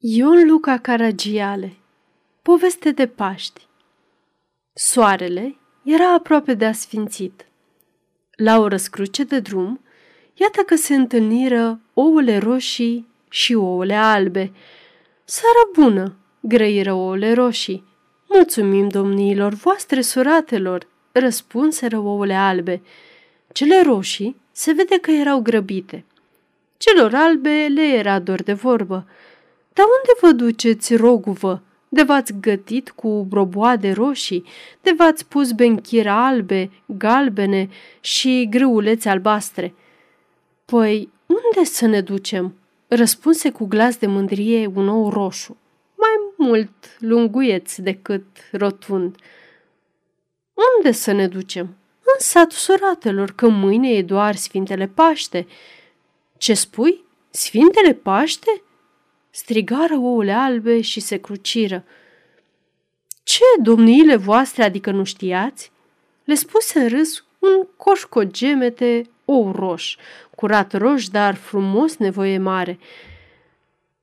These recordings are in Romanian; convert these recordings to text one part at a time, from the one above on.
Ion Luca Caragiale Poveste de Paști Soarele era aproape de asfințit. La o răscruce de drum, iată că se întâlniră ouăle roșii și ouăle albe. Seara bună, grăiră ouăle roșii. Mulțumim domniilor voastre suratelor, răspunseră ouăle albe. Cele roșii se vede că erau grăbite. Celor albe le era dor de vorbă – dar unde vă duceți, roguvă? De v-ați gătit cu broboade roșii, de v-ați pus benchire albe, galbene și grâulețe albastre. Păi, unde să ne ducem? Răspunse cu glas de mândrie un ou roșu, mai mult lunguieț decât rotund. Unde să ne ducem? În satul suratelor, că mâine e doar Sfintele Paște. Ce spui? Sfintele Paște? Strigară ouăle albe și se cruciră. Ce, domniile voastre, adică nu știați? Le spuse în râs un coș cu gemete ou roș, curat roș, dar frumos, nevoie mare.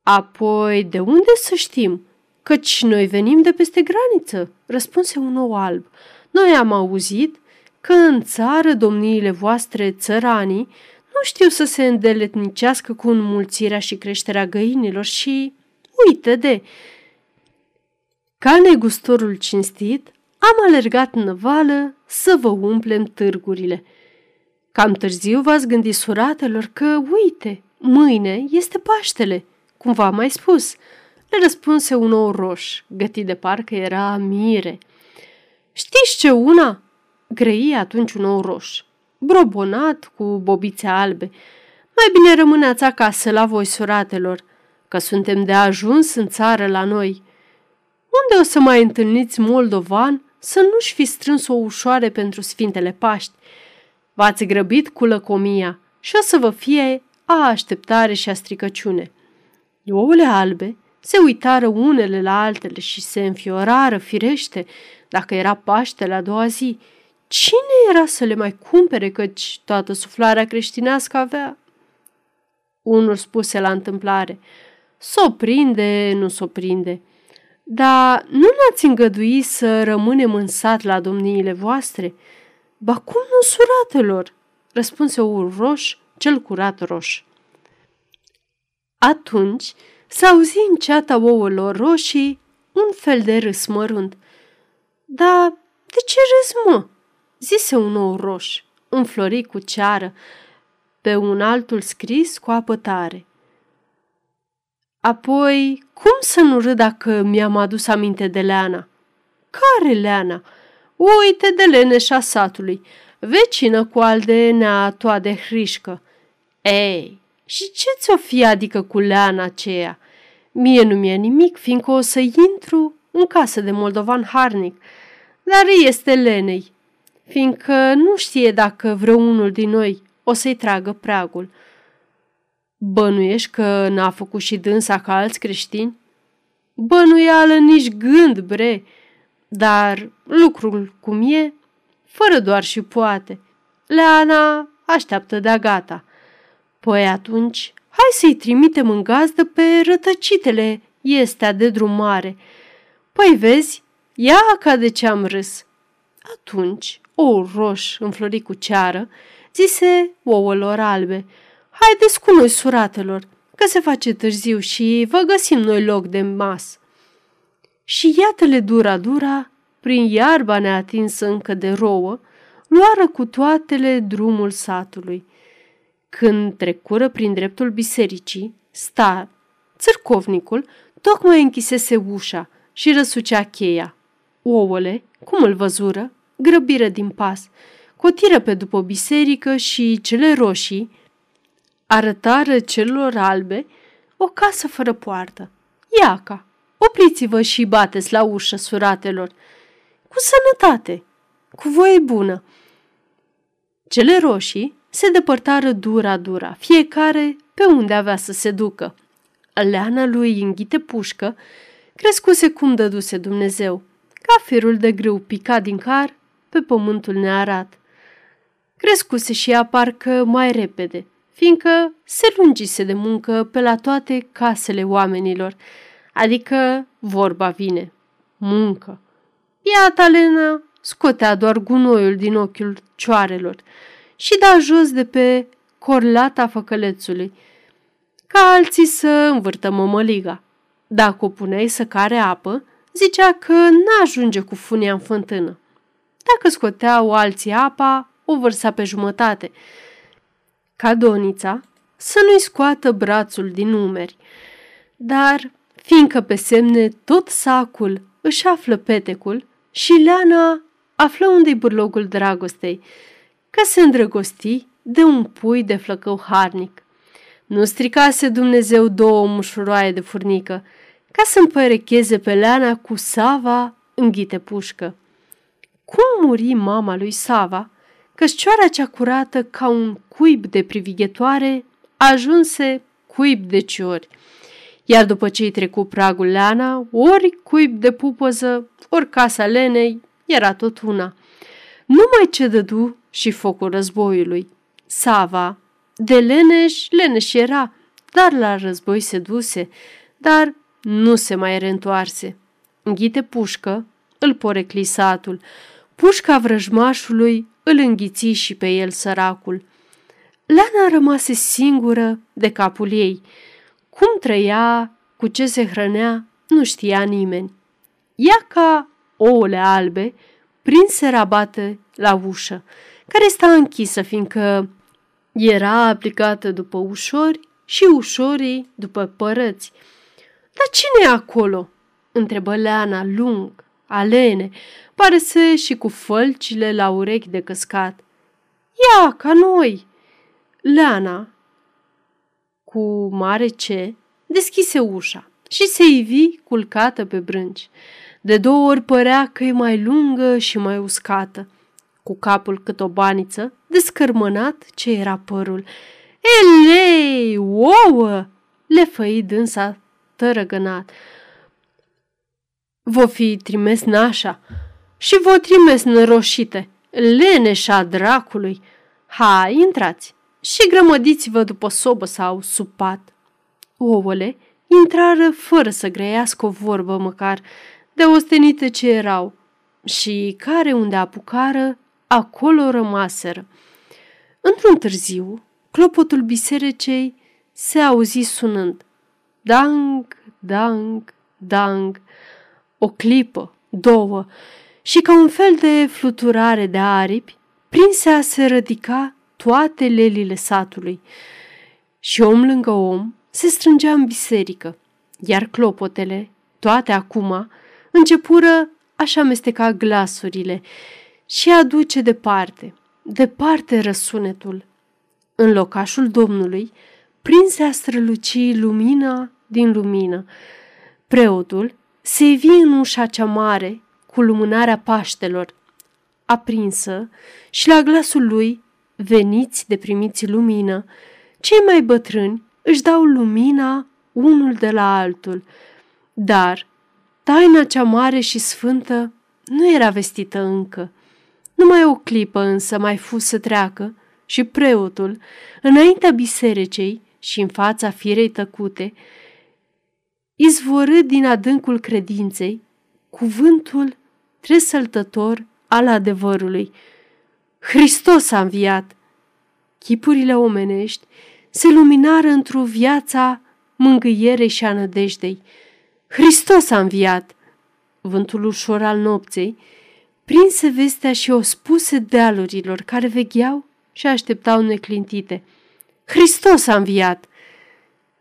Apoi, de unde să știm? Căci noi venim de peste graniță, răspunse un ou alb. Noi am auzit că în țară domniile voastre țăranii nu știu să se îndeletnicească cu înmulțirea și creșterea găinilor și, uite de, ca negustorul cinstit, am alergat în vală să vă umplem târgurile. Cam târziu v-ați gândit suratelor că, uite, mâine este Paștele, cum v-am mai spus. Le răspunse un ou roș, gătit de parcă era mire. Știți ce una? Grăi atunci un ou roș brobonat cu bobițe albe. Mai bine rămâneați acasă la voi, suratelor, că suntem de ajuns în țară la noi. Unde o să mai întâlniți moldovan să nu-și fi strâns o ușoare pentru Sfintele Paști? V-ați grăbit cu lăcomia și o să vă fie a așteptare și a stricăciune. Ouăle albe se uitară unele la altele și se înfiorară firește dacă era Paște la doua zi – Cine era să le mai cumpere, căci toată suflarea creștinească avea? Unul spuse la întâmplare, s-o prinde, nu s-o prinde. Dar nu ne-ați îngădui să rămânem în sat la domniile voastre? Ba cum nu suratelor? Răspunse un roș, cel curat roș. Atunci s-a auzi în ceata ouălor roșii un fel de râs mărunt. Dar de ce râs, mă?" Zise un ou roș, înflorit cu ceară, pe un altul scris cu apă tare. Apoi, cum să nu râd dacă mi-am adus aminte de Leana? Care Leana? Uite de leneșa satului, vecină cu al de neatoa de hrișcă. Ei, și ce ți-o fi adică cu Leana aceea? Mie nu mi-e nimic, fiindcă o să intru în casă de moldovan harnic, dar este lenei fiindcă nu știe dacă vreunul din noi o să-i tragă preagul. Bănuiești că n-a făcut și dânsa ca alți creștini? Bănuială nici gând, bre, dar lucrul cum e, fără doar și poate. Leana așteaptă de-a gata. Păi atunci, hai să-i trimitem în gazdă pe rătăcitele este de drumare. Păi vezi, ia ca de ce am râs. Atunci ou roș înflorit cu ceară, zise ouălor albe, Haideți cu noi, suratelor, că se face târziu și vă găsim noi loc de mas. Și iată-le dura-dura, prin iarba neatinsă încă de rouă, luară cu toatele drumul satului. Când trecură prin dreptul bisericii, sta, țărcovnicul, tocmai închisese ușa și răsucea cheia. Ouăle, cum îl văzură, grăbiră din pas, cotiră pe după biserică și cele roșii arătară celor albe o casă fără poartă. Iaca, opriți-vă și bateți la ușă, suratelor. Cu sănătate, cu voie bună. Cele roșii se depărtară dura-dura, fiecare pe unde avea să se ducă. Leana lui înghite pușcă, crescuse cum dăduse Dumnezeu, ca firul de grâu picat din car pe pământul nearat. Crescuse și ea parcă mai repede, fiindcă se lungise de muncă pe la toate casele oamenilor, adică vorba vine, muncă. Iată Lena scotea doar gunoiul din ochiul cioarelor și da jos de pe corlata făcălețului, ca alții să învârtă mămăliga. Dacă o puneai să care apă, zicea că n-ajunge cu funia în fântână. Dacă scoteau alții apa, o vărsa pe jumătate. Ca donița, să nu-i scoată brațul din umeri. Dar, fiindcă pe semne tot sacul își află petecul și Leana află unde-i burlogul dragostei, că se îndrăgosti de un pui de flăcău harnic. Nu stricase Dumnezeu două mușuroaie de furnică, ca să împărecheze pe Leana cu Sava în ghite pușcă. Cum muri mama lui Sava, cășcioara cea curată ca un cuib de privighetoare ajunse cuib de ciori. Iar după ce-i trecu pragul Leana, ori cuib de pupăză, ori casa Lenei, era tot una. Numai ce dădu și focul războiului. Sava, de leneș, leneș era, dar la război se duse, dar nu se mai reîntoarse. Înghite pușcă, îl porecli satul. Pușca vrăjmașului îl înghiți și pe el săracul. Lana rămase singură de capul ei. Cum trăia, cu ce se hrănea, nu știa nimeni. Ea ca ouăle albe, prinse rabate la ușă, care sta închisă, fiindcă era aplicată după ușori și ușorii după părăți. Dar cine e acolo?" întrebă Leana lung, alene, pare să și cu fălcile la urechi de căscat. Ia, ca noi! Leana, cu mare ce, deschise ușa și se ivi culcată pe brânci. De două ori părea că e mai lungă și mai uscată, cu capul cât o baniță, descărmănat ce era părul. Elei, ouă! Le făi dânsa tărăgănat. Vă fi trimis nașa și vă trimis năroșite, leneșa dracului. Hai, intrați și grămădiți-vă după sobă sau sub pat. Ouăle intrară fără să grăiască o vorbă măcar, de ostenite ce erau, și care unde apucară, acolo rămaseră. Într-un târziu, clopotul biserecei se auzi sunând. Dang, dang, dang. O clipă, două, și ca un fel de fluturare de aripi, prinse a se rădica toate lelile satului. Și om lângă om se strângea în biserică, iar clopotele, toate acum, începură așa amesteca glasurile și aduce departe, departe răsunetul. În locașul Domnului, prinse a străluci lumina din lumină. Preotul se vi în ușa cea mare cu lumânarea Paștelor, aprinsă și la glasul lui, veniți de primiți lumină, cei mai bătrâni își dau lumina unul de la altul, dar taina cea mare și sfântă nu era vestită încă. Numai o clipă însă mai fus să treacă și preotul, înaintea biserecei și în fața firei tăcute, izvorât din adâncul credinței cuvântul tresăltător al adevărului. Hristos a înviat! Chipurile omenești se luminară într-o viața mângâierei și a nădejdei. Hristos a înviat! Vântul ușor al nopței prinse vestea și o spuse dealurilor care vegheau și așteptau neclintite. Hristos a înviat!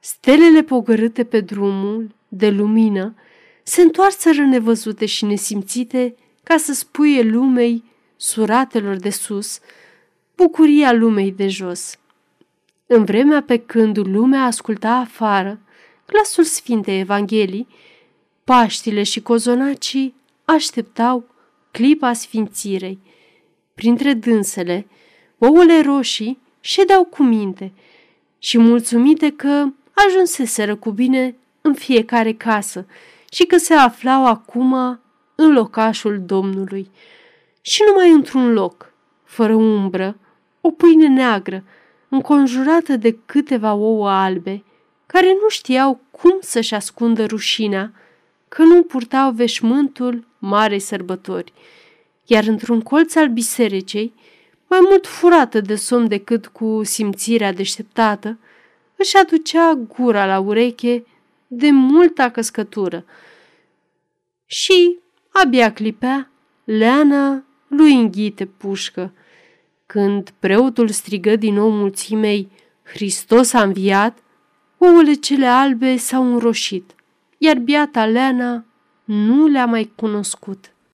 Stelele pogărâte pe drumul de lumină se întoarseră nevăzute și nesimțite ca să spuie lumei suratelor de sus bucuria lumei de jos. În vremea pe când lumea asculta afară glasul Sfintei Evangelii, Paștile și cozonacii așteptau clipa sfințirei. Printre dânsele, ouăle roșii ședeau cu minte și mulțumite că ajunseseră cu bine în fiecare casă și că se aflau acum în locașul Domnului. Și numai într-un loc, fără umbră, o pâine neagră, înconjurată de câteva ouă albe, care nu știau cum să-și ascundă rușinea, că nu purtau veșmântul marei sărbători, iar într-un colț al bisericei, mai mult furată de somn decât cu simțirea deșteptată, își aducea gura la ureche de multă căscătură și abia clipea leana lui înghite pușcă. Când preotul strigă din nou mulțimei, Hristos a înviat, ouăle cele albe s-au înroșit, iar biata Leana nu le-a mai cunoscut.